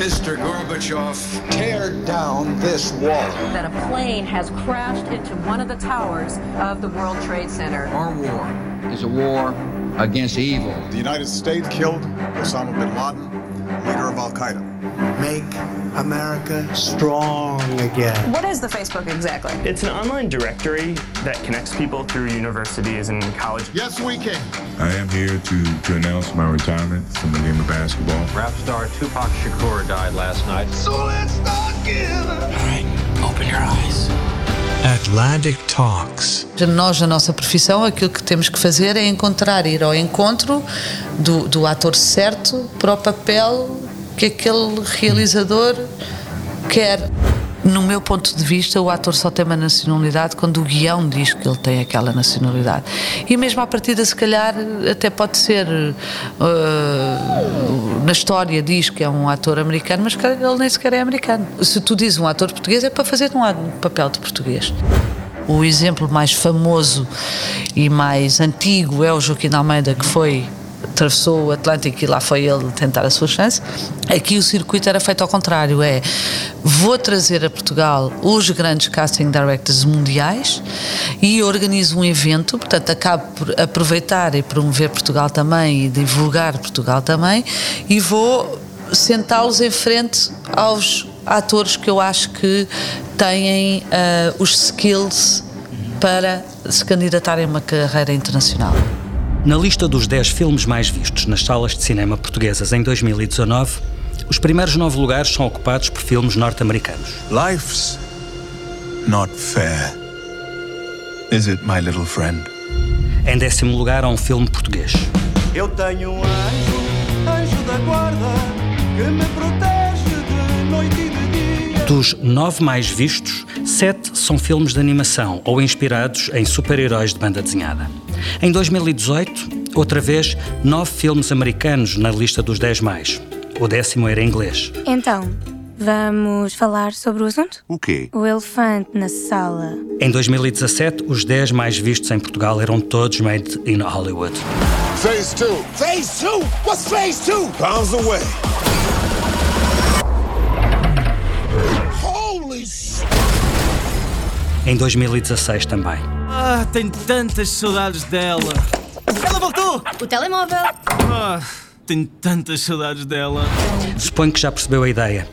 Mr. Gorbachev, tear down this wall. That a plane has crashed into one of the towers of the World Trade Center. Our war is a war against evil. The United States killed Osama bin Laden, leader of Al Qaeda. Make America strong again. What is the Facebook exactly? It's an online directory that connects people through universities and college. Yes, we can. I am here to, to announce my retirement from the game of basketball. Rap star Tupac Shakur died last night. So let's start giving. All right, open your eyes. Atlantic Talks. Nós, na nossa profissão, aquilo que temos que fazer é encontrar, ir ao encontro do, do ator certo para o papel que aquele realizador quer. No meu ponto de vista, o ator só tem uma nacionalidade quando o guião diz que ele tem aquela nacionalidade. E mesmo à partida, se calhar, até pode ser. Uh, na história diz que é um ator americano, mas ele nem sequer é americano. Se tu dizes um ator português, é para fazer um papel de português. O exemplo mais famoso e mais antigo é o Joaquim Almeida, que foi atravessou o Atlântico e lá foi ele tentar a sua chance. Aqui o circuito era feito ao contrário, é vou trazer a Portugal os grandes casting directors mundiais e organizo um evento, portanto acabo por aproveitar e promover Portugal também e divulgar Portugal também e vou sentá-los em frente aos atores que eu acho que têm uh, os skills para se candidatarem a uma carreira internacional. Na lista dos 10 filmes mais vistos nas salas de cinema portuguesas em 2019, os primeiros nove lugares são ocupados por filmes norte-americanos. Life's not fair. Is it, my little friend? Em décimo lugar há um filme português. Eu tenho um anjo, anjo da guarda, que me protege de noite e de dia. Dos nove mais vistos, sete são filmes de animação ou inspirados em super-heróis de banda desenhada. Em 2018, outra vez, nove filmes americanos na lista dos 10 mais. O décimo era em inglês. Então, vamos falar sobre o assunto? O quê? O elefante na sala. Em 2017, os 10 mais vistos em Portugal eram todos made in Hollywood. Phase 2. Phase 2? What's phase 2? Pounds away. Holy shit! Em 2016 também. Ah, tenho tantas saudades dela. Ela voltou! O telemóvel. Ah, tenho tantas saudades dela. Suponho que já percebeu a ideia.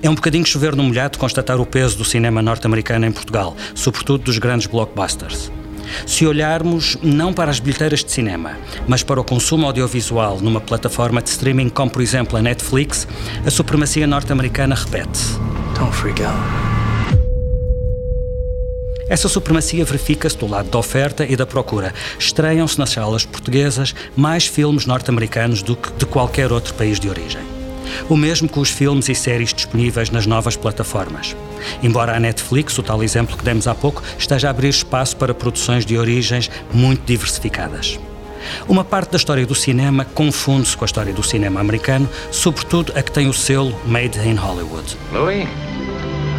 É um bocadinho chover no molhado constatar o peso do cinema norte-americano em Portugal, sobretudo dos grandes blockbusters. Se olharmos não para as bilheteiras de cinema, mas para o consumo audiovisual numa plataforma de streaming como, por exemplo, a Netflix, a supremacia norte-americana repete-se. Don't freak out. Essa supremacia verifica-se do lado da oferta e da procura. Estreiam-se nas salas portuguesas mais filmes norte-americanos do que de qualquer outro país de origem. O mesmo com os filmes e séries disponíveis nas novas plataformas. Embora a Netflix, o tal exemplo que demos há pouco, esteja a abrir espaço para produções de origens muito diversificadas. Uma parte da história do cinema confunde-se com a história do cinema americano, sobretudo a que tem o selo Made in Hollywood. Louis,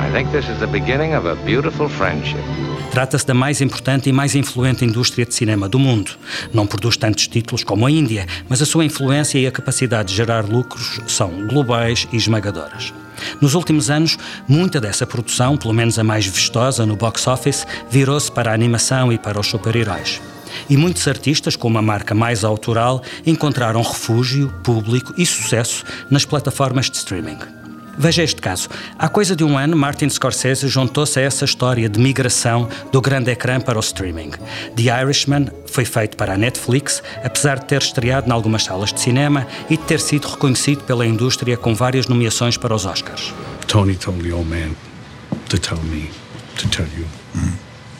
I think this is the beginning of a beautiful friendship. Trata-se da mais importante e mais influente indústria de cinema do mundo. Não produz tantos títulos como a Índia, mas a sua influência e a capacidade de gerar lucros são globais e esmagadoras. Nos últimos anos, muita dessa produção, pelo menos a mais vistosa no box office, virou-se para a animação e para os super-heróis. E muitos artistas, com uma marca mais autoral, encontraram refúgio, público e sucesso nas plataformas de streaming. Veja este caso. Há coisa de um ano, Martin Scorsese juntou-se a essa história de migração do grande ecrã para o streaming. The Irishman foi feito para a Netflix, apesar de ter estreado em algumas salas de cinema e de ter sido reconhecido pela indústria com várias nomeações para os Oscars. Tony told the old man to tell me to tell you.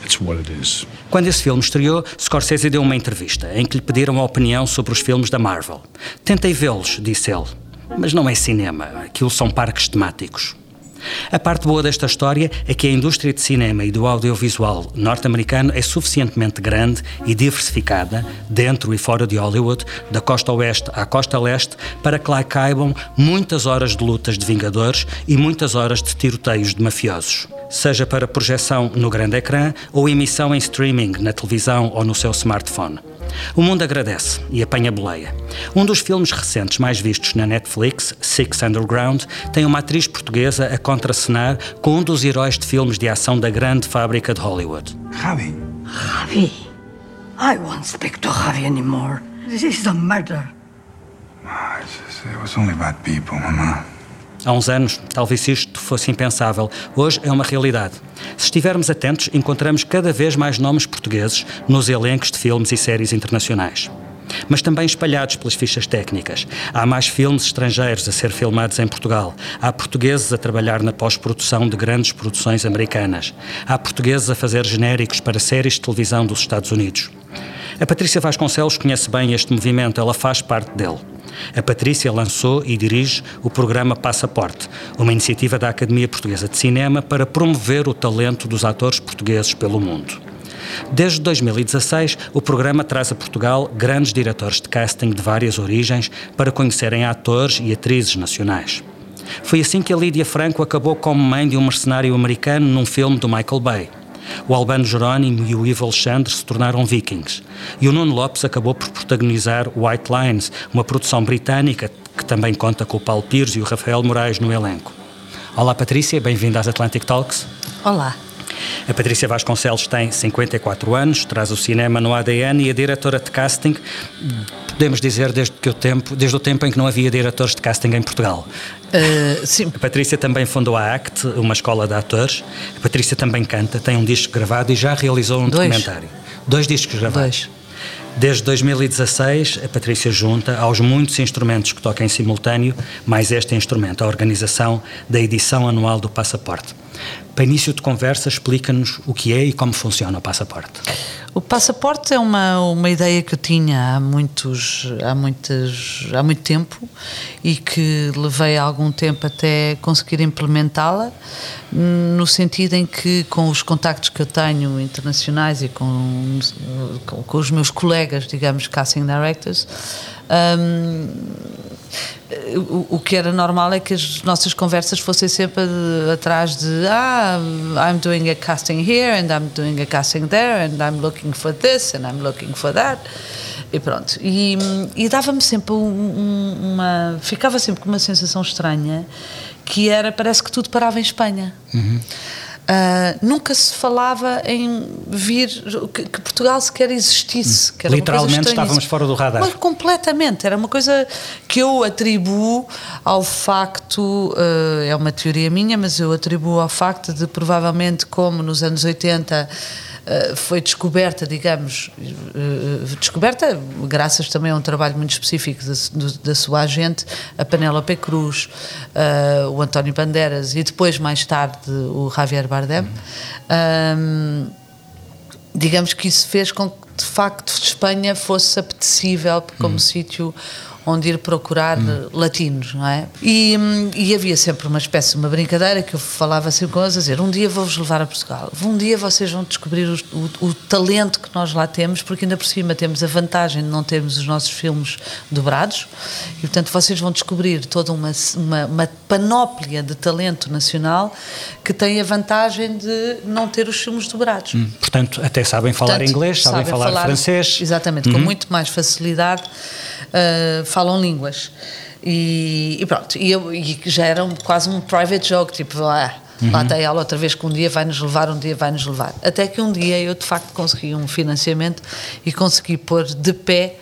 It's what it is. Quando esse filme estreou, Scorsese deu uma entrevista em que lhe pediram a opinião sobre os filmes da Marvel. Tentei vê-los, disse ele. Mas não é cinema, aquilo são parques temáticos. A parte boa desta história é que a indústria de cinema e do audiovisual norte-americano é suficientemente grande e diversificada, dentro e fora de Hollywood, da costa oeste à costa leste, para que lá caibam muitas horas de lutas de vingadores e muitas horas de tiroteios de mafiosos. Seja para projeção no grande ecrã ou emissão em streaming na televisão ou no seu smartphone. O mundo agradece e apanha boleia. Um dos filmes recentes mais vistos na Netflix, Six Underground, tem uma atriz portuguesa a contracenar com um dos heróis de filmes de ação da grande fábrica de Hollywood. Javi. Javi. I won't speak to Javi anymore. This is a murder. Ah, it was only about people, Mama. Há uns anos, talvez isto fosse impensável. Hoje é uma realidade. Se estivermos atentos, encontramos cada vez mais nomes portugueses nos elencos de filmes e séries internacionais. Mas também espalhados pelas fichas técnicas. Há mais filmes estrangeiros a ser filmados em Portugal. Há portugueses a trabalhar na pós-produção de grandes produções americanas. Há portugueses a fazer genéricos para séries de televisão dos Estados Unidos. A Patrícia Vasconcelos conhece bem este movimento, ela faz parte dele. A Patrícia lançou e dirige o programa Passaporte, uma iniciativa da Academia Portuguesa de Cinema para promover o talento dos atores portugueses pelo mundo. Desde 2016, o programa traz a Portugal grandes diretores de casting de várias origens para conhecerem atores e atrizes nacionais. Foi assim que a Lídia Franco acabou como mãe de um mercenário americano num filme do Michael Bay. O Albano Jerónimo e o Ivo Alexandre se tornaram vikings. E o Nuno Lopes acabou por protagonizar White Lines, uma produção britânica que também conta com o Paulo Pires e o Rafael Moraes no elenco. Olá Patrícia, bem-vinda às Atlantic Talks. Olá. A Patrícia Vasconcelos tem 54 anos, traz o cinema no ADN e a diretora de casting, podemos dizer desde, que o, tempo, desde o tempo em que não havia diretores de casting em Portugal. Uh, sim. A Patrícia também fundou a ACT, uma escola de atores. A Patrícia também canta, tem um disco gravado e já realizou um Dois. documentário. Dois discos gravados. Dois. Desde 2016, a Patrícia junta aos muitos instrumentos que toca em simultâneo, mais este instrumento, a organização da edição anual do Passaporte. Para início de conversa, explica-nos o que é e como funciona o passaporte. O passaporte é uma, uma ideia que eu tinha há, muitos, há, muitas, há muito tempo e que levei algum tempo até conseguir implementá-la, no sentido em que, com os contactos que eu tenho internacionais e com, com, com os meus colegas, digamos, casting directors, um, o, o, que era normal é que as nossas conversas fossem sempre de, atrás de ah, I'm doing a casting here and I'm doing a casting there and I'm looking for this and I'm looking for that. E pronto. E, e dava-me sempre um, uma ficava sempre com uma sensação estranha que era parece que tudo parava em Espanha. Uhum. Uh, nunca se falava em vir que, que Portugal sequer existisse. Que Literalmente estávamos fora do radar. Mas completamente. Era uma coisa que eu atribuo ao facto, uh, é uma teoria minha, mas eu atribuo ao facto de provavelmente, como nos anos 80 Uh, foi descoberta, digamos, uh, descoberta graças também a um trabalho muito específico da, da sua agente, a Penélope Cruz, o António Bandeiras e depois, mais tarde, o Javier Bardem. Um, digamos que isso fez com que, de facto, Espanha fosse apetecível como sítio onde ir procurar hum. latinos, não é? E, e, havia sempre uma espécie de uma brincadeira que eu falava assim com eles, a dizer, um dia vou-vos levar a Portugal, um dia vocês vão descobrir o, o, o, talento que nós lá temos, porque ainda por cima temos a vantagem de não termos os nossos filmes dobrados, e portanto vocês vão descobrir toda uma, uma, uma panóplia de talento nacional que tem a vantagem de não ter os filmes dobrados. Hum, portanto, até sabem falar portanto, inglês, sabem, sabem falar, falar, francês. Exatamente, uhum. com muito mais facilidade. Uh, falam línguas. E, e pronto, e, eu, e já era um, quase um private joke, tipo, ah, uhum. lá tem ela outra vez que um dia vai-nos levar, um dia vai-nos levar. Até que um dia eu de facto consegui um financiamento e consegui pôr de pé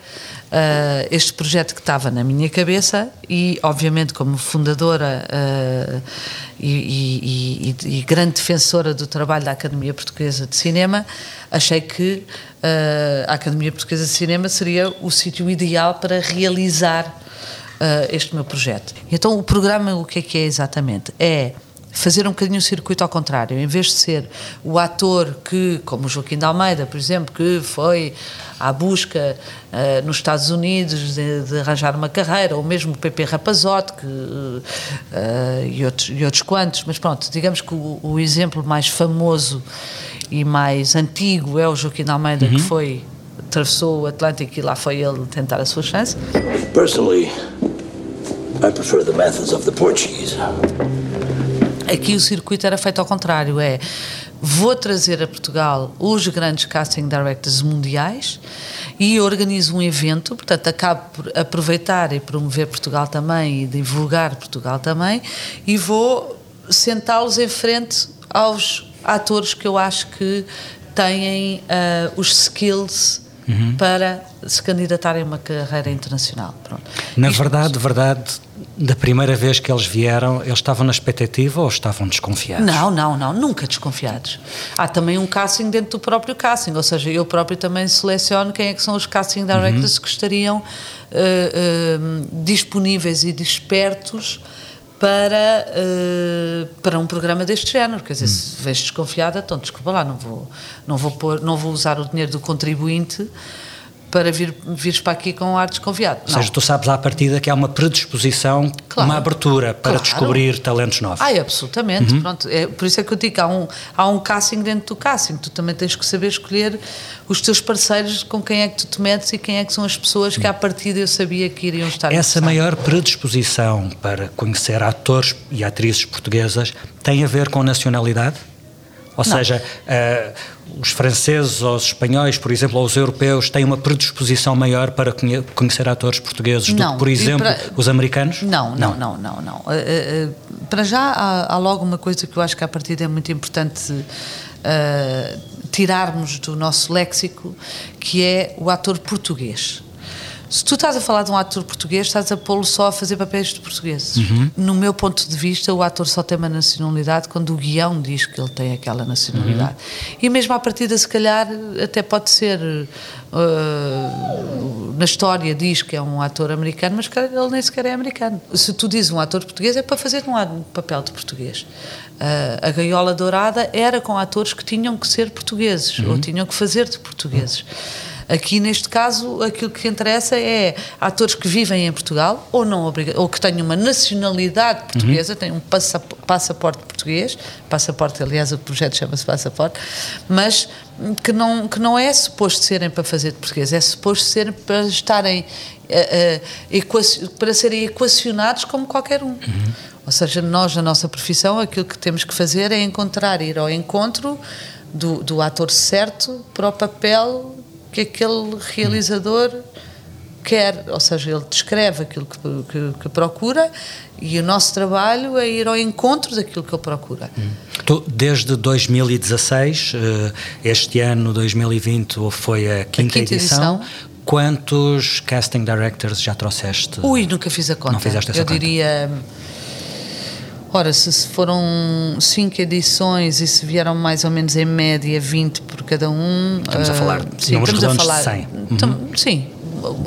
Uh, este projeto que estava na minha cabeça e, obviamente, como fundadora uh, e, e, e, grande defensora do trabalho da Academia Portuguesa de Cinema, achei que uh, a Academia Portuguesa de Cinema seria o sítio ideal para realizar este meu projeto. Então, o programa, o que é que é exatamente? É fazer um bocadinho o circuito ao contrário, em vez de ser o ator que, como o Joaquim de Almeida, por exemplo, que foi à busca uh, nos Estados Unidos de, de, arranjar uma carreira, ou mesmo o PP Rapazote que, uh, e, outros, e outros quantos, mas pronto, digamos que o, o, exemplo mais famoso e mais antigo é o Joaquim de Almeida, uhum. que foi, atravessou o Atlântico e lá foi ele tentar a sua chance. Personally, I prefer the methods of the Portuguese. Aqui o circuito era feito ao contrário, é vou trazer a Portugal os grandes casting directors mundiais e organizo um evento, portanto acabo por aproveitar e promover Portugal também e divulgar Portugal também e vou sentá-los em frente aos atores que eu acho que têm uh, os skills uhum. para se candidatarem a uma carreira internacional. Pronto. Na Isto verdade, verdade, da primeira vez que eles vieram, eles estavam na expectativa ou estavam desconfiados? Não, não, não, nunca desconfiados. Há também um casting dentro do próprio casting, ou seja, eu próprio também seleciono quem é que são os casting directors uhum. que estariam uh, uh, disponíveis e despertos para, uh, para um programa deste género. Quer dizer, hum. se vês desconfiada, então desculpa lá, não vou, não vou, pôr, não vou usar o dinheiro do contribuinte para vir, vires para aqui com ar desconfiado. Ou seja, tu sabes à partida que há uma predisposição, claro, uma abertura para claro. descobrir talentos novos. Ah, absolutamente. Uhum. Pronto, é, por isso é que eu digo, há um, há um casting dentro do casting. Tu também tens que saber escolher os teus parceiros com quem é que tu te metes e quem é que são as pessoas que à partida eu sabia que iriam estar Essa maior predisposição para conhecer atores e atrizes portuguesas tem a ver com nacionalidade? Ou Não. seja, uh, os franceses ou os espanhóis, por exemplo, ou os europeus têm uma predisposição maior para conhecer atores portugueses não. do que, por exemplo, para... os americanos? Não, não, não, não. não, Uh, uh, para já há, há, logo uma coisa que eu acho que a partir é muito importante tirarmos do nosso léxico, que é o ator português. Se tu estás a falar de um ator português, estás a pô-lo só a fazer papéis de portugueses. Uhum. No meu ponto de vista, o ator só tem uma nacionalidade quando o guião diz que ele tem aquela nacionalidade. Uhum. E mesmo à partida, se calhar, até pode ser. Uh, na história diz que é um ator americano, mas ele nem sequer é americano. Se tu dizes um ator português, é para fazer um papel de português. Uh, a Gaiola Dourada era com atores que tinham que ser portugueses, uhum. ou tinham que fazer de portugueses. Uhum. Aqui, neste caso, aquilo que interessa é atores que vivem em Portugal ou, não, ou que tenham uma nacionalidade portuguesa, uhum. têm um passaporte português, passaporte, aliás, o projeto chama-se Passaporte, mas que não, que não é suposto serem para fazer de português, é suposto serem para estarem, uh, uh, para serem equacionados como qualquer um. Uhum. Ou seja, nós, na nossa profissão, aquilo que temos que fazer é encontrar, ir ao encontro do, do ator certo para o papel que aquele realizador quer, ou seja, ele descreve aquilo que, que, que, procura e o nosso trabalho é ir ao encontro daquilo que ele procura. Tu, desde 2016, eh, este ano 2020 foi a quinta, a quinta edição, edição. Quantos casting directors já trouxeste? Ui, nunca fiz a conta. Não fizeste essa Eu conta. diria Ora, se foram cinco edições e se vieram mais ou menos em média 20 por cada um. Estamos uh, a falar de sim, estamos a falar, de 100. Uhum. Sim,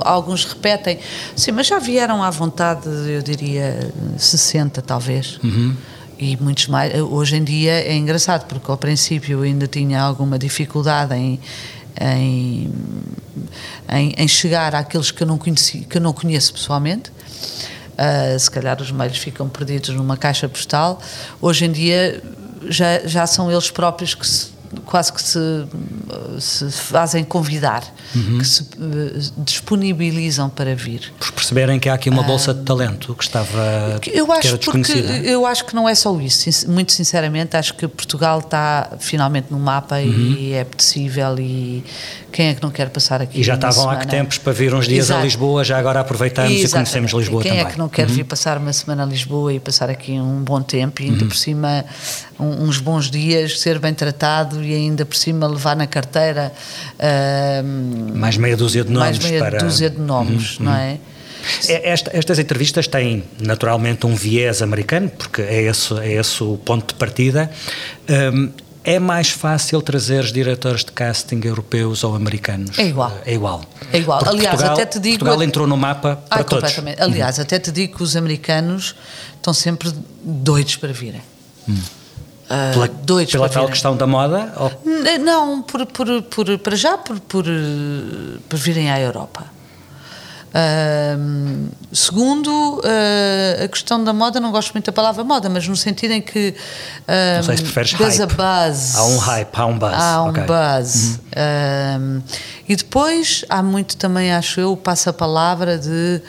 alguns repetem. Sim, mas já vieram à vontade, eu diria 60 talvez. Uhum. E muitos mais. Hoje em dia é engraçado, porque ao princípio eu ainda tinha alguma dificuldade em. Em, em, em chegar àqueles que eu não conheci, que eu não conheço pessoalmente, Uh, se calhar os meios ficam perdidos numa caixa postal. Hoje em dia já, já são eles próprios que se, quase que se, se fazem convidar, uhum. que se uh, disponibilizam para vir. Por perceberem que há aqui uma bolsa de talento que estava eu acho que era desconhecida. Porque, eu acho que não é só isso. Muito sinceramente, acho que Portugal está finalmente no mapa uhum. e é apetecível e quem é que não quer passar aqui? E já estavam há que tempos para vir uns dias Exato. a Lisboa, já agora aproveitamos Exatamente. e conhecemos Lisboa quem também. Quem é que não quer uhum. vir passar uma semana a Lisboa e passar aqui um bom tempo e ainda uhum. por cima um, uns bons dias, ser bem tratado e ainda por cima levar na carteira uh, mais meia dúzia de nomes mais meia para... dúzia de nomes, uhum. não é? é esta, estas entrevistas têm naturalmente um viés americano, porque é esse, é esse o ponto de partida. Um, é mais fácil trazer os diretores de casting europeus ou americanos? É igual. É igual. É igual. Porque Aliás, Portugal, até te digo. Portugal entrou no mapa para ah, todos. completamente. Aliás, uhum. até te digo que os americanos estão sempre doidos para virem. Hum. Uh, pela, doidos pela tal virem. questão da moda? Ou? Não, por, por, por, para já por, por, por virem à Europa. Uh, segundo, uh, a questão da moda, não gosto muito da palavra moda, mas no sentido em que. Uh, não sei se preferes hype. A buzz, há um hype, há um buzz. Há um okay. buzz. Uhum. e depois há muito também, acho eu, o passa-palavra de.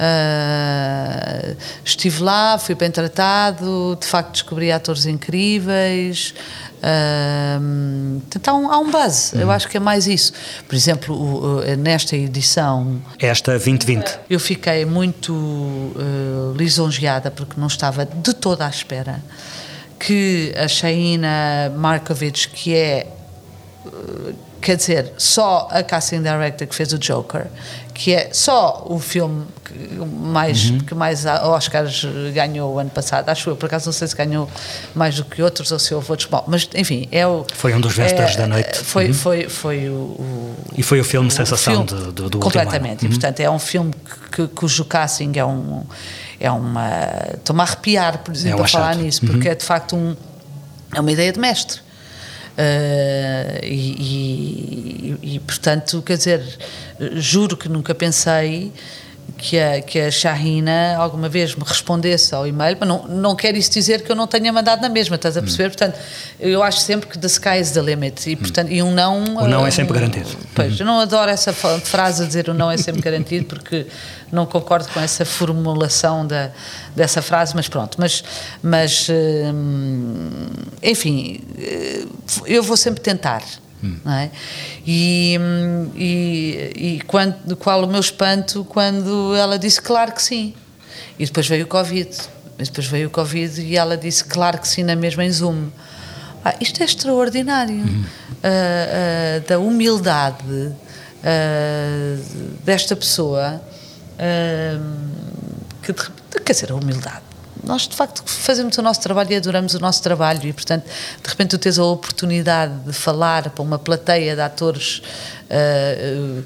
Uh, estive lá, fui bem tratado, de facto descobri atores incríveis. Uh, então há um buzz, eu acho que é mais isso. Por exemplo, o, nesta edição. Esta 2020. Eu fiquei muito uh, lisonjeada porque não estava de toda à espera que a Shaina Markovich, que é quer dizer, só a casting director que fez o Joker, que é só o filme que mais, uhum. que mais Oscars ganhou o ano passado, acho eu, por acaso não sei se ganhou mais do que outros ou se houve outros, bom, mas enfim, é o... Foi um dos vencedores é, da noite. Foi, uhum. foi, foi o, o, E foi o filme o sensação filme, do, do, do Completamente, uhum. e portanto é um filme que, cujo casting é um... É uma. Estou-me a arrepiar, por exemplo, é um a falar nisso, porque uhum. é de facto um, é uma ideia de mestre. Uh, e, e, e, portanto, quer dizer, juro que nunca pensei que a, que a Shahina alguma vez me respondesse ao e-mail, mas não, não quer isso dizer que eu não tenha mandado na mesma, estás a perceber? Hum. Portanto, eu acho sempre que the sky is the limit e, portanto, e um não. O não é sempre garantido. Pois, eu não adoro essa frase a dizer o não é sempre garantido, porque não concordo com essa formulação da, dessa frase, mas pronto. Mas, mas hum, enfim, eh, eu vou sempre tentar. Hum. É? E, e, e quando, qual o meu espanto quando ela disse claro que sim. E depois veio o Covid. E depois veio o Covid e ela disse claro que sim, na mesma em Zoom. Ah, isto é extraordinário. Hum. Uh, uh, da humildade uh, desta pessoa. que, quer dizer, a humildade nós de facto fazemos o nosso trabalho e adoramos o nosso trabalho e portanto de repente tu tens a oportunidade de falar para uma plateia de atores uh,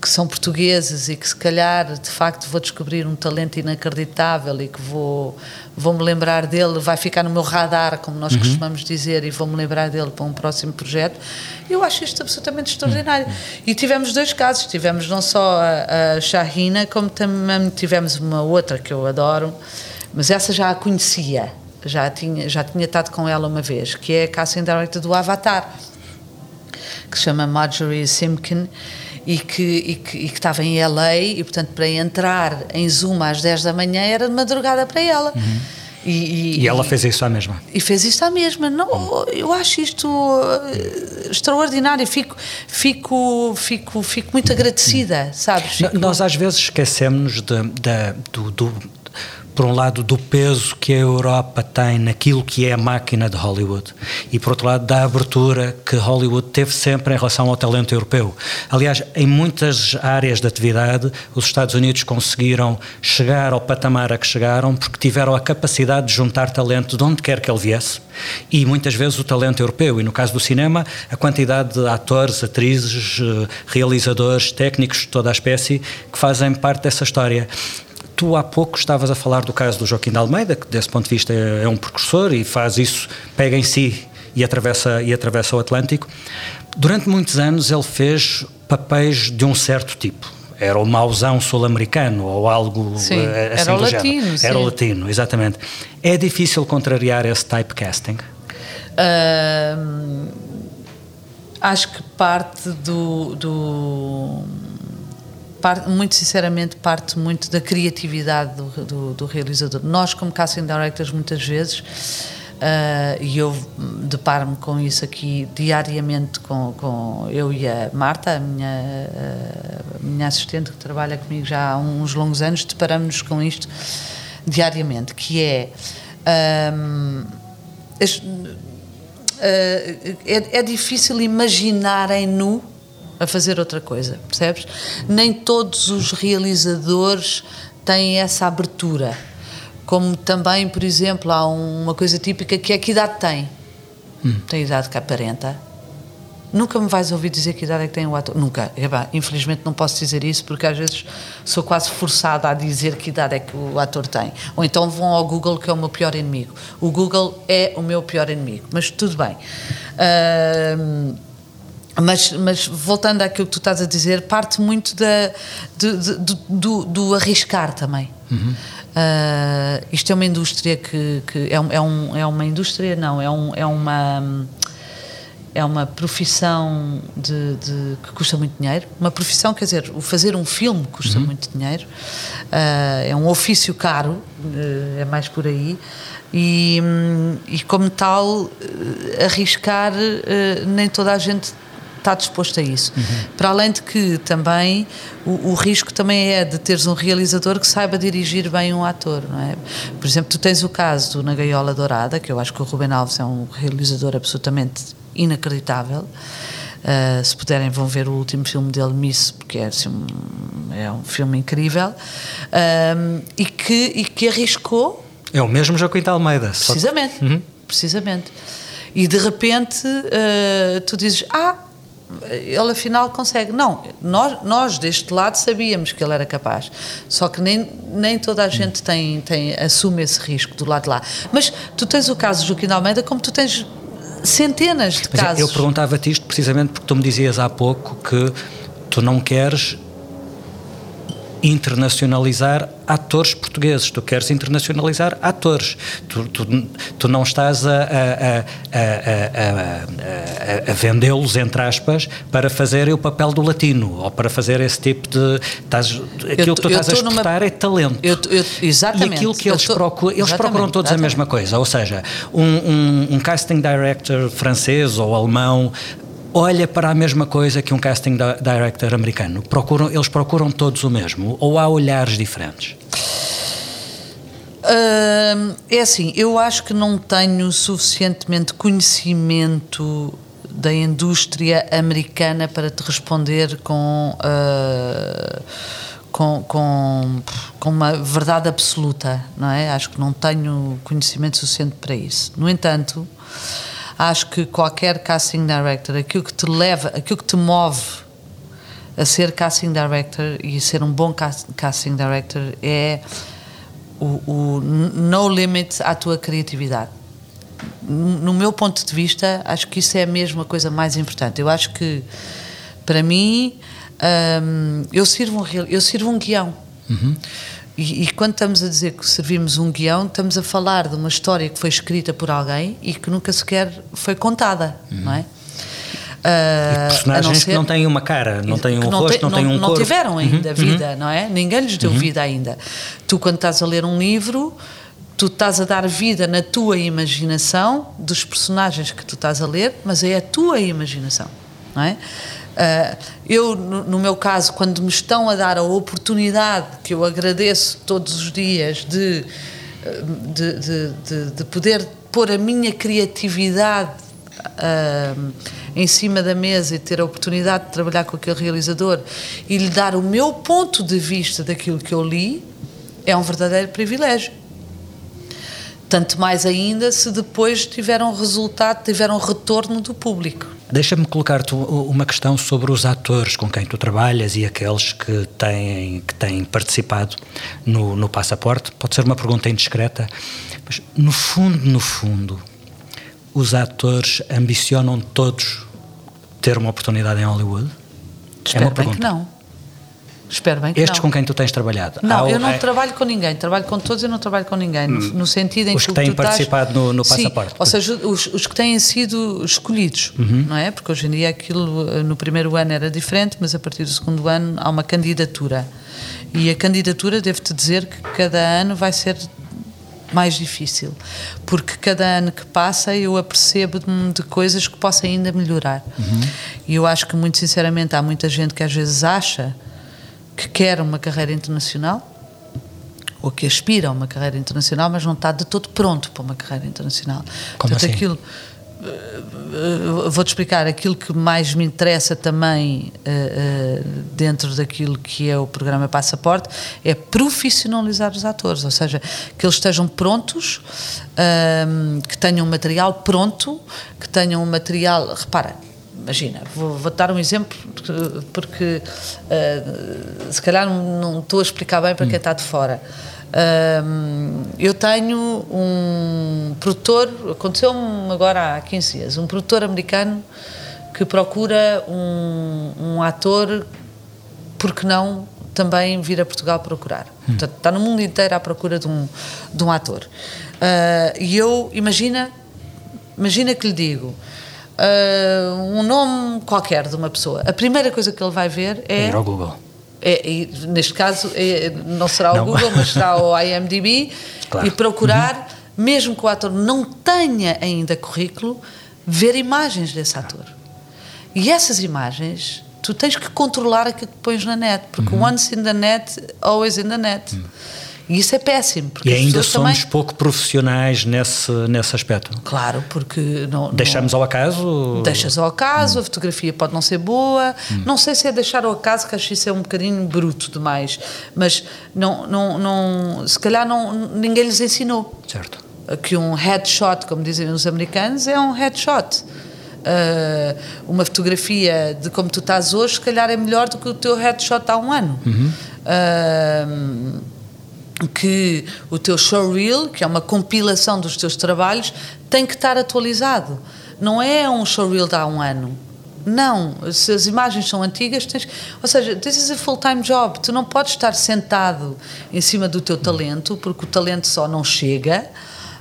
que são portugueses e que se calhar de facto vou descobrir um talento inacreditável e que vou vou me lembrar dele vai ficar no meu radar como nós uhum. costumamos dizer e vou me lembrar dele para um próximo projeto eu acho isto absolutamente extraordinário uhum. e tivemos dois casos tivemos não só a, a Shahina como também tivemos uma outra que eu adoro mas essa já a conhecia, já tinha, já tinha estado com ela uma vez, que é a casting director do Avatar, que se chama Marjorie Simkin e que, e que, e que estava em LA e, portanto, para entrar em Zoom às 10 da manhã era de madrugada para ela. Uhum. E, e, e, ela fez isso à mesma. E fez isso à mesma. Não, eu acho isto uh, extraordinário. Fico, fico, fico, fico muito agradecida, sabes? Fico... Nós às vezes esquecemos de, de, do, do por um lado, do peso que a Europa tem naquilo que é a máquina de Hollywood e, por outro lado, da abertura que Hollywood teve sempre em relação ao talento europeu. Aliás, em muitas áreas de atividade, os Estados Unidos conseguiram chegar ao patamar a que chegaram porque tiveram a capacidade de juntar talento de onde quer que ele viesse e muitas vezes o talento europeu. E no caso do cinema, a quantidade de atores, atrizes, eh, realizadores, técnicos de toda a espécie que fazem parte dessa história. Tu há pouco estavas a falar do caso do Joaquim de Almeida, que desse ponto de vista é, é um precursor e faz isso, pega em si e atravessa, e atravessa o Atlântico. Durante muitos anos ele fez papéis de um certo tipo. Era o mauzão sul-americano ou algo sim, eh, assim era o latino. Era o latino, exatamente. É difícil contrariar esse typecasting? Uh, acho que parte do, do parte, muito sinceramente, parte muito da criatividade do, do, do realizador. Nós, como casting directors, muitas vezes, uh, e eu deparo-me com isso aqui diariamente com, com eu e a Marta, a minha, a minha assistente que trabalha comigo já há uns longos anos, deparamos-nos com isto diariamente, que é. Um, uh, é, é difícil imaginar em nu a fazer outra coisa, percebes? Nem todos os realizadores têm essa abertura. Como também, por exemplo, há uma coisa típica que é que idade tem? Hum. Tem idade que aparenta. Nunca me vais ouvir dizer que idade é que tem o ator. Nunca. infelizmente não posso dizer isso porque às vezes sou quase forçada a dizer que idade é que o ator tem. Ou então vão ao Google, que é o meu pior inimigo. O Google é o meu pior inimigo. Mas tudo bem. Uh, mas, mas voltando àquilo que tu estás a dizer, parte muito da, de, de, de, do, do, arriscar também. Uhum. Uh, isto é uma indústria que, que é, um, é, um, é uma indústria, não, é, um, é uma é uma profissão de, de, que custa muito dinheiro. Uma profissão, quer dizer, o fazer um filme custa Uhum. muito dinheiro. Uh, é um ofício caro, uh, é mais por aí. E, hum, e como tal, uh, arriscar, nem toda a gente está disposto a isso. Para além de que também o, o risco também é de teres um realizador que saiba dirigir bem um ator, não é? Por exemplo, tu tens o caso do Na Gaiola Dourada, que eu acho que o Ruben Alves é um realizador absolutamente inacreditável. Uh, se puderem vão ver o último filme dele, Miss, porque é, assim, um, é um filme incrível e, que, e que arriscou É o mesmo Joaquim de Almeida. Precisamente, Uhum. precisamente. E de repente uh, tu dizes, ah, ele afinal consegue. Não, nós, nós deste lado sabíamos que ele era capaz, só que nem, nem toda a gente tem, tem, assume esse risco do lado de lá. Mas tu tens o caso de Joaquim de Almeida, como tu tens centenas de Mas é, casos. eu perguntava-te isto precisamente porque tu me dizias há pouco que tu não queres internacionalizar atores portugueses, tu queres internacionalizar atores. Tu, tu, tu não estás a, a, a, a, a, a vendê-los, entre aspas, para fazerem o papel do latino ou para fazer esse tipo de. Estás, aquilo que tu eu estás a tô numa- exportar é talento. Eu- eu- exatamente. E aquilo que Eu eles tô- procuram, eles exatamente, procuram todos a exatamente. mesma coisa, ou seja, um, um, um casting director francês ou alemão olha para a mesma coisa que um casting di- director americano. Procuram, eles procuram todos o mesmo ou há olhares diferentes? Hum, é assim, eu acho que não tenho suficientemente conhecimento da indústria americana para te responder com, ah, com, com, com uma verdade absoluta, não é? Acho que não tenho conhecimento suficiente para isso. No entanto, acho que qualquer casting director, aquilo que te leva, aquilo que te move a ser casting director e ser um bom cas- casting director é o, o no limit à tua criatividade. No meu ponto de vista, acho que isso é mesmo a coisa mais importante. Eu acho que, para mim, hum, eu, sirvo um, eu sirvo um guião. E, e quando estamos a dizer que servimos um guião, estamos a falar de uma história que foi escrita por alguém e que nunca sequer foi contada, não é? A Personagens que ser- não têm uma cara, não têm um que rosto, te- não, têm um não corpo. tiveram ainda Uhum, vida, uhum. não é? Ninguém lhes deu Uhum. vida ainda. Tu, quando estás a ler um livro, tu estás a dar vida na tua imaginação dos personagens que tu estás a ler, mas é a tua imaginação, não é? Ah, eu, no, no meu caso, quando me estão a dar a oportunidade, que eu agradeço todos os dias, de, ah, de, de, de- de poder pôr a minha criatividade ah, em cima da mesa e ter a oportunidade de trabalhar com aquele realizador e lhe dar o meu ponto de vista daquilo que eu li, é um verdadeiro privilégio. Tanto mais ainda se depois tiveram resultado, tiveram retorno do público. Deixa-me colocar-te uma questão sobre os atores com quem tu trabalhas e aqueles que têm, que têm participado no, no passaporte. Pode ser uma pergunta indiscreta, mas no fundo, no fundo, os atores ambicionam todos ter uma oportunidade em Hollywood? Espero é uma bem pergunta. que não. Espero bem que Estes não. com quem tu tens trabalhado? Não, Há- eu não é- trabalho com ninguém, trabalho com todos e não trabalho com ninguém, no, Hum. no sentido em Os que, que têm tu estás- participado no- no Sim, passaporte. ou seja, os, os que têm sido escolhidos, Uhum. não é? Porque hoje em dia aquilo eh, no primeiro ano era diferente, mas a partir do segundo ano há uma candidatura. E a candidatura, devo-te dizer que cada ano vai ser mais difícil, porque cada ano que passa eu apercebo-me de coisas que posso ainda melhorar. E eu acho que, muito sinceramente, há muita gente que às vezes acha que quer uma carreira internacional ou que aspira a uma carreira internacional, mas não está de todo pronto para uma carreira internacional. Como Portanto, assim? aquilo. Eh, Vou-te explicar aquilo que mais me interessa também eh, eh, dentro daquilo que é o programa Passaporte é profissionalizar os atores, ou seja, que eles estejam prontos, ahm, que tenham material pronto, que tenham um material. Repara, imagina, vou, vou dar um exemplo porque, porque, se calhar não, não estou a explicar bem para quem está de fora. Eu tenho um produtor, aconteceu-me agora há 15 dias, um produtor americano que procura um, um ator, porque não também vir a Portugal procurar. Portanto, está no mundo inteiro à procura de um, de um ator. Ah, e eu, imagina, imagina que lhe digo, uh, um nome qualquer de uma pessoa, a primeira coisa que ele vai ver é. Ir ao Google. É, e neste caso, é, não será o Não. Google, mas será o IMDb Claro. e procurar, mesmo que o ator não tenha ainda currículo, ver imagens desse ator. E essas imagens, tu tens que controlar aquilo que pões na net, porque Uhum. once in the net, always in the net. E isso é péssimo, porque E ainda somos também. pouco profissionais nesse, nesse aspecto. Claro, porque não. Deixamos não, ao acaso. Deixas ao acaso, a fotografia pode não ser boa. Não sei se é deixar ao acaso, que acho isso é um bocadinho bruto demais. Mas não, não, não, se calhar não, ninguém lhes ensinou. Certo. Que um headshot, como dizem os americanos, é um headshot. Uh, uma fotografia de como tu estás hoje, se calhar é melhor do que o teu headshot há um ano. Uh, que o teu showreel, que é uma compilação dos teus trabalhos, tem que estar atualizado. Não é um showreel de há um ano. Não, se as imagens são antigas, tens, ou seja, this is a full-time job. Tu não podes estar sentado em cima do teu talento, porque o talento só não chega.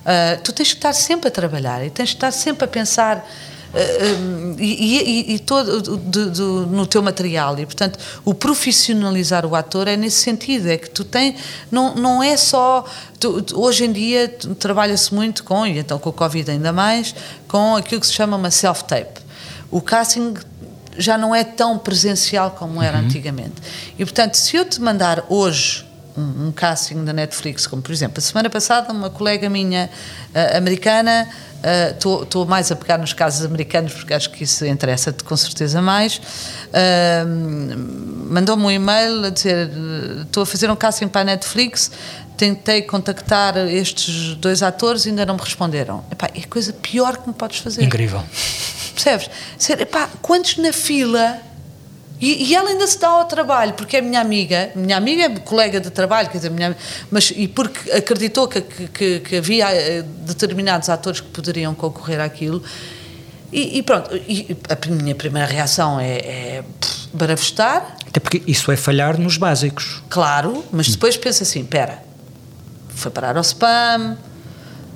Uh, tu tens que estar sempre a trabalhar e tens que estar sempre a pensar e, e, e todo de, de, no teu material. E portanto o profissionalizar o ator é nesse sentido. É que tu tens não, não é só tu, hoje em dia trabalha-se muito com e então com o Covid ainda mais com aquilo que se chama uma self-tape. O casting já não é tão presencial como era uhum. antigamente. E portanto se eu te mandar hoje um, um, casting da Netflix, como por exemplo, a semana passada uma colega minha uh, americana, estou uh, mais a pegar nos casos americanos porque acho que isso interessa-te com certeza mais, uh, mandou-me um e-mail a dizer estou a fazer um casting para a Netflix, tentei contactar estes dois atores e ainda não me responderam. Epá, é a coisa pior que me podes fazer. Incrível. Percebes? Epá, quantos na fila e, e, ela ainda se dá ao trabalho, porque é minha amiga, minha amiga é colega de trabalho, quer dizer, minha, mas e porque acreditou que, que, que, havia eh, determinados atores que poderiam concorrer àquilo. E, e pronto, e a minha primeira reação é, é barafustar. Até porque isso é falhar nos básicos. Claro, mas depois pensa assim: espera, foi parar ao spam,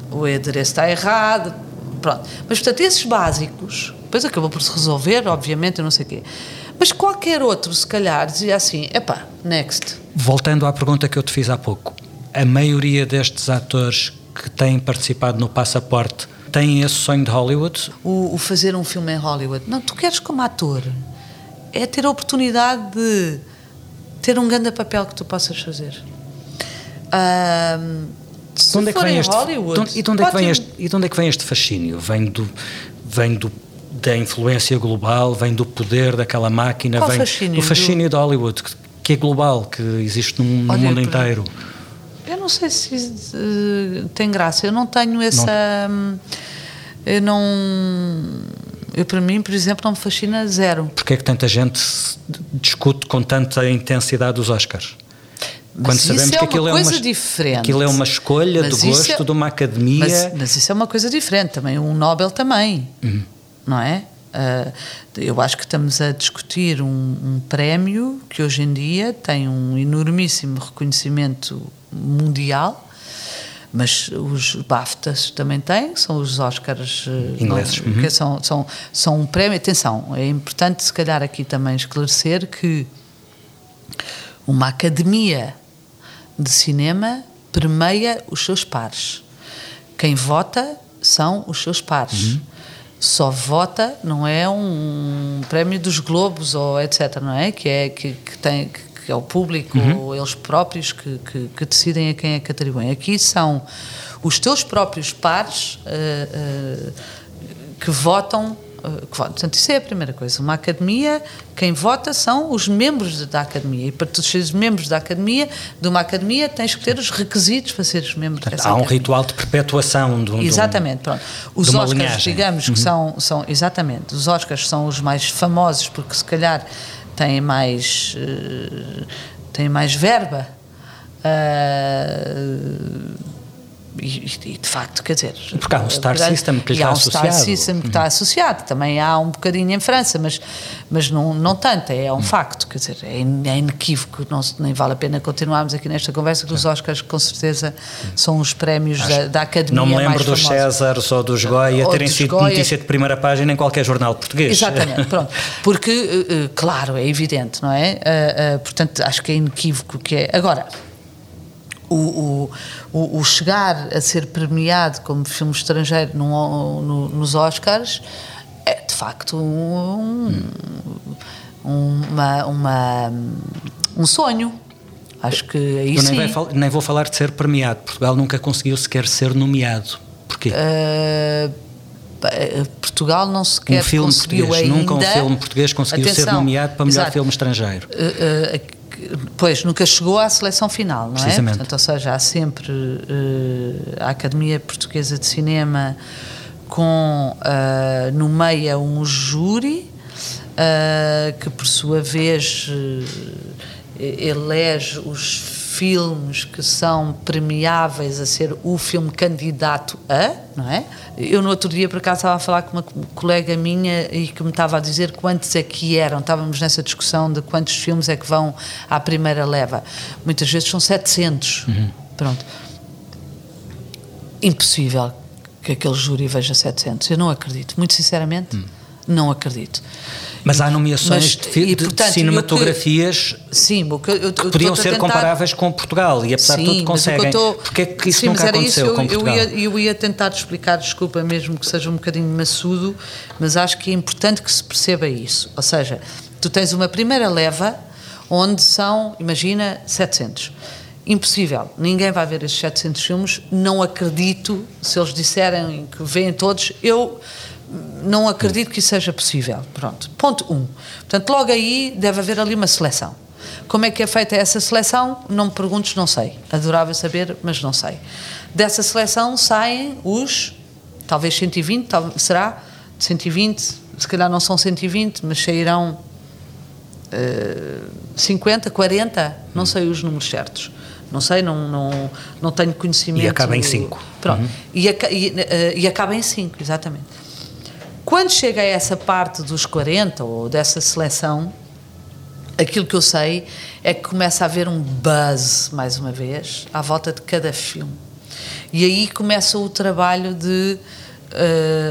o endereço está errado, pronto. Mas portanto, esses básicos, depois acabou por se resolver, obviamente, eu não sei o quê. Mas qualquer outro, se calhar, dizia assim: epá, next. Voltando à pergunta que eu te fiz há pouco, a maioria destes atores que têm participado no Passaporte têm esse sonho de Hollywood? O, o, fazer um filme em Hollywood. Não, tu queres como ator é ter a oportunidade de ter um grande papel que tu possas fazer. Um, se de onde é que vem este, Hollywood, e, de onde é que vem este, e de onde é que vem este fascínio? Vem do, vem do da influência global, vem do poder daquela máquina, Qual vem fascínio do fascínio do... de Hollywood, que, que, é global, que existe no, Olha, mundo inteiro. Eu não sei se uh, tem graça, eu não tenho essa. Não. Eu não. Eu, para mim, por exemplo, não me fascina zero. Porque é que tanta gente discute com tanta intensidade os Oscars? Mas Quando sabemos é que aquilo uma é coisa uma, diferente. aquilo é uma escolha mas do gosto é, de uma academia. Mas, mas, isso é uma coisa diferente também. Um Nobel também. Uhum. Não é? Uh, eu acho que estamos a discutir um, um, prémio que hoje em dia tem um enormíssimo reconhecimento mundial, mas os BAFTAs também têm, são os Oscars ingleses, não, uhum. que são, são, são um prémio. Atenção, é importante se calhar aqui também esclarecer que uma academia de cinema permeia os seus pares. Quem vota são os seus pares. Uhum só vota, não é um prémio dos Globos ou etc, não é? Que é, que, que tem, que é o público uhum. ou eles próprios que, que, que, decidem a quem é que atribuem. Aqui são os teus próprios pares uh, uh, que votam Portanto, isso é a primeira coisa. Uma academia, quem vota são os membros da academia. E para tu seres membros da academia, de uma academia, tens que ter os requisitos para seres membro Portanto, dessa Há um academia. ritual de perpetuação de um, Exatamente, pronto. Os Oscars, linhagem. digamos Uhum. que são, são. Exatamente. Os Oscars são os mais famosos porque se calhar têm mais. Uh, têm mais verba. Uh, e, de facto, quer dizer. Porque há um Star System que lhe está há um associado. Star System que está associado. Também há um bocadinho em França, mas, mas não, não tanto, é um facto. Quer dizer, é, é inequívoco. Não, nem vale a pena continuarmos aqui nesta conversa, que os Oscars, com certeza, são os prémios da, da Academia. Não me lembro dos. Césares ou dos Goya Ou terem dos sido Goya. notícia de primeira página em qualquer jornal português. Exatamente, pronto. Porque, eh, eh, claro, é evidente, não é? Eh, portanto, acho que é inequívoco que é. Agora, o, o, o- o chegar a ser premiado como filme estrangeiro num- no- nos Oscars é de facto um, um- uma, uma- um sonho. Acho que aí Eu nem, nem vou falar de ser premiado. Portugal nunca conseguiu sequer ser nomeado. Porquê? Eh, Portugal não sequer um filme conseguiu português. ainda. Nunca um filme português conseguiu ser Atenção, nomeado para melhor exato. filme estrangeiro. Uh, uh, Pois, nunca chegou à seleção final, não é? Portanto, ou seja, há sempre uh, a Academia Portuguesa de Cinema com, uh, no meio, um júri uh, que, por sua vez, elege os filmes que são premiáveis a ser o filme candidato a, não é? Eu no outro dia, por acaso, estava a falar com uma co- colega minha e que me estava a dizer quantos é que eram. Estávamos nessa discussão de quantos filmes é que vão à primeira leva. Muitas vezes são 700. Pronto. Impossível que aquele júri veja 700. Eu não acredito. Muito sinceramente, não acredito. Mas há nomeações Mas, de, e, de- de portanto, eu que- cinematografias Sim, que eu, eu, que podiam ser comparáveis com Portugal e apesar de tudo Sim, conseguem. Eu tô- Porque é que isso Sim, nunca aconteceu isso, eu, com eu Portugal? ia, eu ia tentar explicar, desculpa mesmo que seja um bocadinho maçudo, mas acho que é importante que se perceba isso. Ou seja, tu tens uma primeira leva onde são, imagina, 700. Impossível, ninguém vai ver esses 700 filmes. Não acredito, se eles disserem que veem todos, eu não acredito que isso seja possível. Pronto, ponto 1. Um. Portanto, logo aí deve haver ali uma seleção. Como é que é feita essa seleção? Não me perguntes, não sei. Adorava saber, mas não sei. Dessa seleção saem os, talvez 120, tal- será? 120, se calhar não são 120, mas sairão eh, 50, 40, não sei os números certos. Não sei, não, não, não tenho conhecimento. E acaba em cinco. Pronto. Uhum. E, aca- e, eh, e acaba em 5, exatamente. Quando chega a essa parte dos 40 ou dessa seleção, aquilo que eu sei é que começa a haver um buzz, mais uma vez, à volta de cada filme. E aí começa o trabalho de,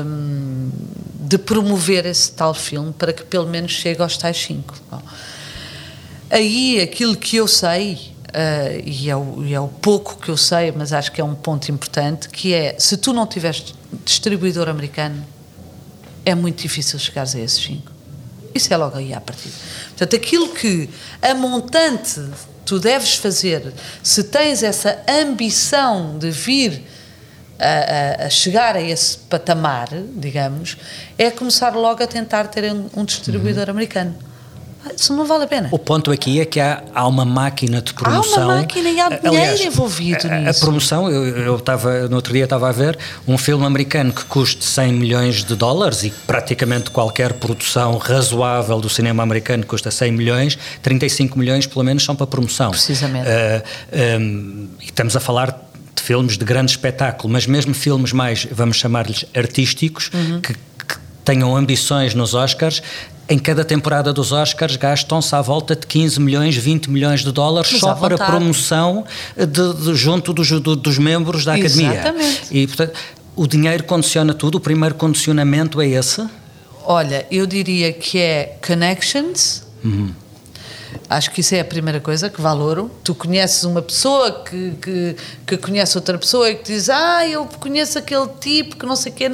hum, de promover esse tal filme para que pelo menos chegue aos tais 5. Aí aquilo que eu sei, eh, e, é o, e é o pouco que eu sei, mas acho que é um ponto importante, que é se tu não tiveres distribuidor americano, é muito difícil chegares a esses 5. Isso é logo aí à partida. Portanto, aquilo que a montante tu deves fazer, se tens essa ambição de vir a, a- a chegar a esse patamar, digamos, é começar logo a tentar ter um, um distribuidor americano. Isso não vale a pena. O ponto aqui é que há, há uma máquina de Há promoção. uma máquina e há dinheiro Aliás, envolvido a, a nisso. promoção, eu, eu estava, no outro dia estava a ver um filme americano que custe 100 milhões de dólares e praticamente qualquer produção razoável do cinema americano custa 100 milhões, 35 milhões pelo menos são para promoção. Precisamente. Ah, um, e estamos a falar de filmes de grande espetáculo, mas mesmo filmes mais, vamos chamar-lhes artísticos, Uhum. que, que tenham ambições nos Oscars, em cada temporada dos Oscars gastam-se à volta de 15 milhões, 20 milhões de dólares Mas só para vontade. promoção de, de- junto dos, do- dos membros da Academia. Exatamente. E, portanto, o dinheiro condiciona tudo, o primeiro condicionamento é esse? Olha, eu diria que é connections. Acho que isso é a primeira coisa que valoro. Tu conheces uma pessoa que, que, que conhece outra pessoa e que diz: Ah, eu conheço aquele tipo que não sei o quê,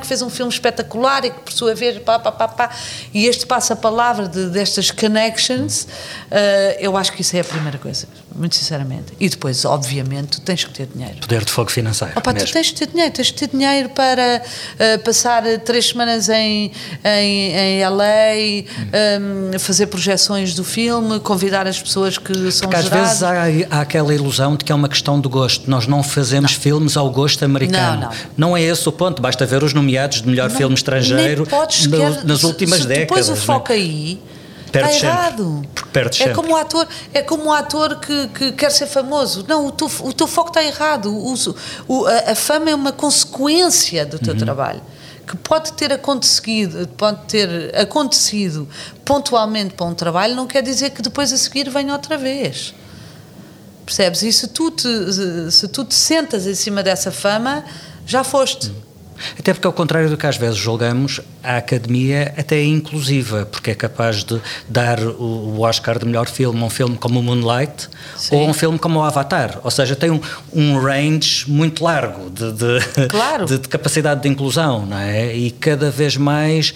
que fez um filme espetacular e que por sua vez, pá, pá, pá, pá. E este passa a palavra de, destas connections, eh, eu acho que isso é a primeira coisa, muito sinceramente. E depois, obviamente, tu tens que ter dinheiro. Poder de fogo financeiro. Opa, tu mesmo. tens de ter dinheiro, tens de ter dinheiro para eh, passar eh, três semanas em, em, em LA, eh, fazer projeções do filme, convidar as pessoas que são Porque às juradas. vezes há, há aquela ilusão de que é uma questão de gosto. Nós não fazemos filmes ao gosto americano. Não, não. é esse o ponto. Basta ver os nomeados de melhor filme estrangeiro nas se- últimas se tu décadas. pões o não é? foco aí, Perde está errado. É sempre. como o ator, é como o ator que, que quer ser famoso. Não, o teu, o teu foco está errado. O, o- a, a fama é uma consequência do teu Uhum. trabalho. Que pode ter acontecido, pode ter acontecido pontualmente para um trabalho, não quer dizer que depois a seguir venha outra vez. Percebes? E se tu te, se tu te sentas em cima dessa fama, já foste. Até porque, ao contrário do que às vezes julgamos, a Academia até é inclusiva, porque é capaz de dar o Oscar de melhor filme a um filme como o Moonlight Sim. ou a um filme como o Avatar. Ou seja, tem um, um range muito largo de, de, Claro. de- de capacidade de inclusão, não é? E cada vez mais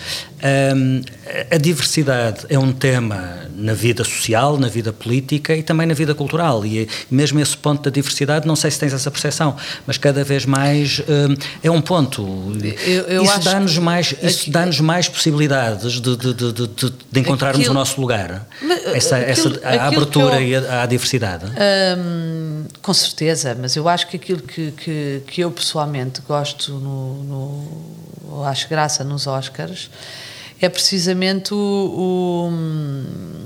hum, a diversidade é um tema na vida social, na vida política e também na vida cultural. E mesmo esse ponto da diversidade, não sei se tens essa percepção, mas cada vez mais hum, é um ponto. Eu- eu isso dá-nos mais, isso dá-nos mais possibilidades de, de, de, de, encontrarmos Aquilo- o nosso lugar. Mas, essa, essa aquilo- a aquilo abertura eu- e a, à diversidade. Hum, com certeza, mas eu acho que aquilo que, que, que eu pessoalmente gosto no, no acho graça nos Oscars é precisamente o, o, hum,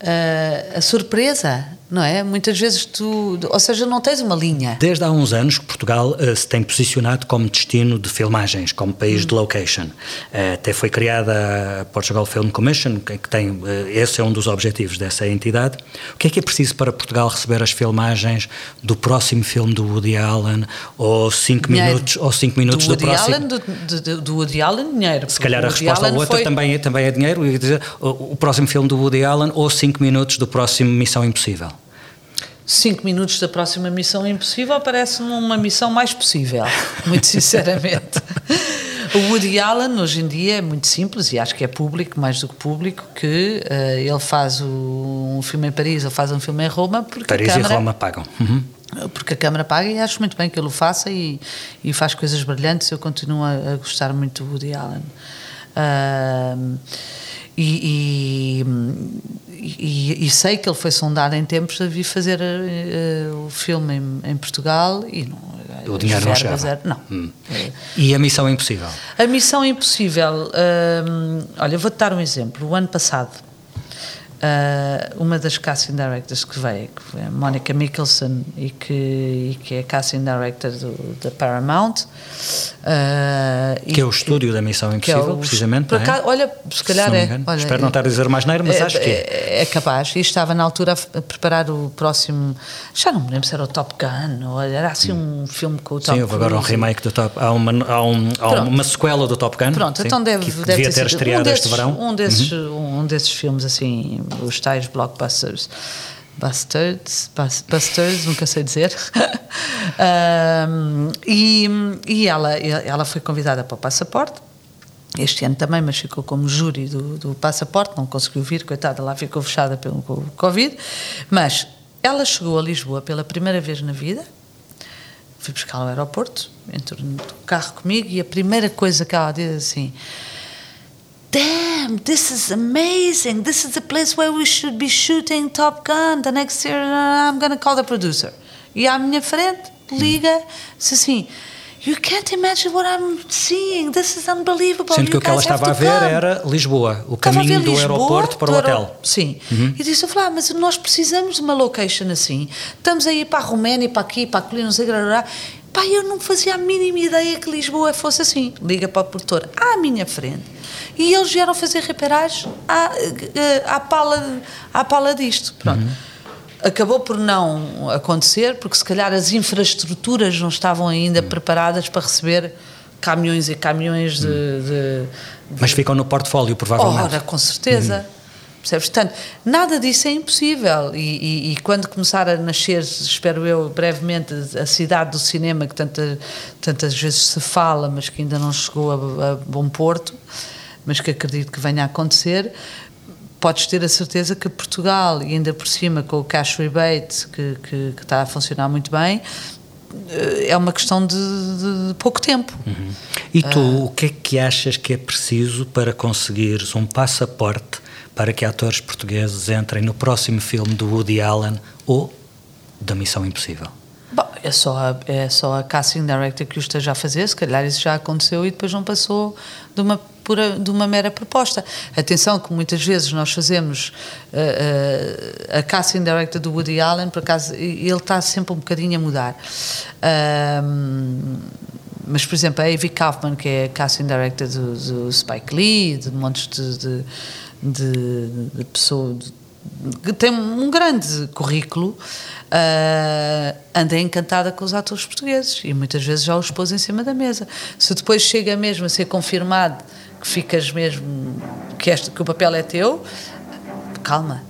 a, a surpresa, não é? Muitas vezes tu, ou seja, não tens uma linha. Desde há uns anos que Portugal eh, se tem posicionado como destino de filmagens, como país de location. Eh, até foi criada a Portugal Film Commission, que tem, eh, esse é um dos objetivos dessa entidade. O que é que é preciso para Portugal receber as filmagens do próximo filme do Woody Allen, ou cinco Dinheiro. minutos, ou cinco minutos do do, Woody próximo... Allen, do, do, do Woody Allen, dinheiro. Se calhar a resposta à Allen outra foi- também, é, também é dinheiro. O, o próximo filme do Woody Allen ou 5 minutos do próximo Missão Impossível. Cinco minutos da próxima missão impossível parece-me uma missão mais possível, muito sinceramente. O Woody Allen, hoje em dia, é muito simples e acho que é público, mais do que público, que eh, ele faz o- um filme em Paris ou faz um filme em Roma porque Paris a Câmara, e Roma pagam. Uhum. porque a Câmara paga e acho muito bem que ele o faça e, e faz coisas brilhantes. Eu continuo a, a gostar muito do Woody Allen. Ahm, e, e, e- sei que ele foi sondado em tempos a vir fazer eh, o filme em, em Portugal e não, O dinheiro não chegava. não. Hum. E a Missão Impossível? A Missão Impossível, hum, olha, vou-te dar um exemplo. O ano passado, ah, uma das casting directors que veio, que foi a Monica Mickelson e que, e que é casting director do, da Paramount. e Que é o estúdio da Missão é Impossível, o- precisamente. por é? acaso, olha, se calhar me é. olha, Espero não estar a dizer mais neiro, mas é, acho que é. é. é capaz. E estava na altura a preparar o próximo. Já não me lembro se era o Top Gun ou era assim um filme com o Tom Sim, houve agora um remake do Top Há uma, há um- há uma sequela do Top Gun. Pronto, sim, então deve, que deve devia ter sido estreado um desses, este verão. Um desses, Uhum. um desses filmes assim, os tais blockbusters. Bastards, Bas- Busters, nunca sei dizer. Ahm, e e ela, ela foi convidada para o passaporte. Este ano também, mas ficou como júri do, do passaporte, não conseguiu vir, coitada, lá ficou fechada pelo Covid. Mas ela chegou a Lisboa pela primeira vez na vida, fui buscá-la ao aeroporto, entrou no carro comigo e a primeira coisa que ela diz assim: Damn, this is amazing. This is the place where we should be shooting Top Gun. The next year uh, I'm gonna call the producer. E à minha frente, liga, disse assim: You can't imagine what I'm seeing. This is unbelievable. Sendo que o que ela estava a to ver come." era Lisboa, o caminho do Lisboa, aeroporto para o hotel. Sim. Uhum. E disse: eu falei, ah, mas nós precisamos de uma location assim. Estamos aí para a Roménia, para aqui, para aqui, não sei blá, blá, Pá, eu não fazia a mínima ideia que Lisboa fosse assim. Liga para o produtor à minha frente. E eles vieram fazer repairagens à, eh, à, pala, à pala disto. Pronto. Acabou por não acontecer, porque se calhar as infraestruturas não estavam ainda preparadas para receber caminhões e caminhões de- de, Mas ficam no portfólio, provavelmente. Ora, com certeza. Percebes? Portanto, nada disso é impossível. E, e- e quando começar a nascer, espero eu, brevemente, a cidade do cinema, que tanta, tantas vezes se fala, mas que ainda não chegou a, a bom porto, mas que acredito que venha a acontecer, podes ter a certeza que Portugal, e ainda por cima com o cash rebate, que, que, que está a funcionar muito bem, eh, é uma questão de, de pouco tempo. E tu, o que é que achas que é preciso para conseguires um passaporte para que atores portugueses entrem no próximo filme do Woody Allen ou da Missão Impossível? Bom, é só, a, é só a casting director que o esteja a fazer, se calhar isso já aconteceu e depois não passou de uma, pura, de uma mera proposta. Atenção que muitas vezes nós fazemos uh, uh, a casting director do Woody Allen, por acaso, ele está sempre um bocadinho a mudar. Mas, por exemplo, a Avi Kaufman, que é a casting director do, do Spike Lee, de montes de, de, de, de pessoas que tem um grande currículo, uh, anda encantada com os atores portugueses e muitas vezes já os pôs em cima da mesa. Se depois chega mesmo a ser confirmado que ficas mesmo, que, este, que o papel é teu, calma,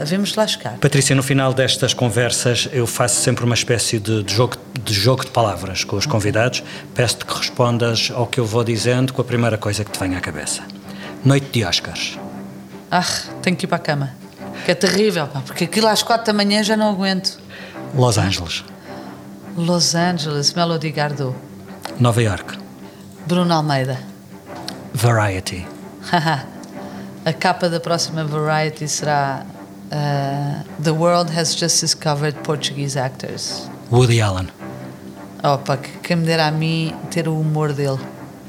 Havemos de lá chegar. Patrícia, no final destas conversas eu faço sempre uma espécie de, de, jogo, de jogo de palavras com os convidados. Peço-te que respondas ao que eu vou dizendo com a primeira coisa que te vem à cabeça. Noite de Oscars. Ah, tenho que ir para a cama. Que é terrível, pá, porque aquilo às quatro da manhã já não aguento. Los Angeles. Los Angeles, Melody Gardot. Nova York. Bruno Almeida. Variety. a capa da próxima Variety será Uh, the world has just discovered Portuguese actors. Woody Allen. Opa, que quem me dera a mim ter o humor dele.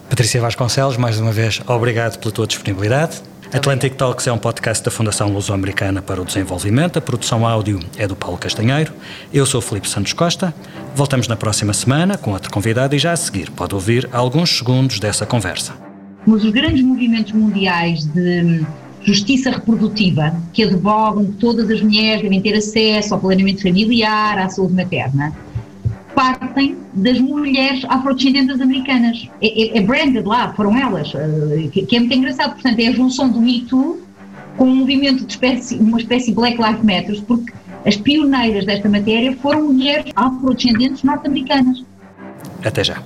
Patrícia Vasconcelos, mais uma vez, obrigado pela tua disponibilidade. Atlantic. Talks é um podcast da Fundação Luso-Americana para o Desenvolvimento. A produção áudio é do Paulo Castanheiro. Eu sou o Felipe Santos Costa. Voltamos na próxima semana com outro convidado e já a seguir pode ouvir alguns segundos dessa conversa. Mas os grandes movimentos mundiais de justiça reprodutiva, que advogam que todas as mulheres devem ter acesso ao planeamento familiar, à saúde materna, partem das mulheres afrodescendentes americanas. É, é, é branded lá, foram elas, eh, que, que, é muito engraçado. Portanto, é a junção do Me Too com um movimento de espécie, uma espécie Black Lives Matter, porque as pioneiras desta matéria foram mulheres afrodescendentes norte-americanas. Até já.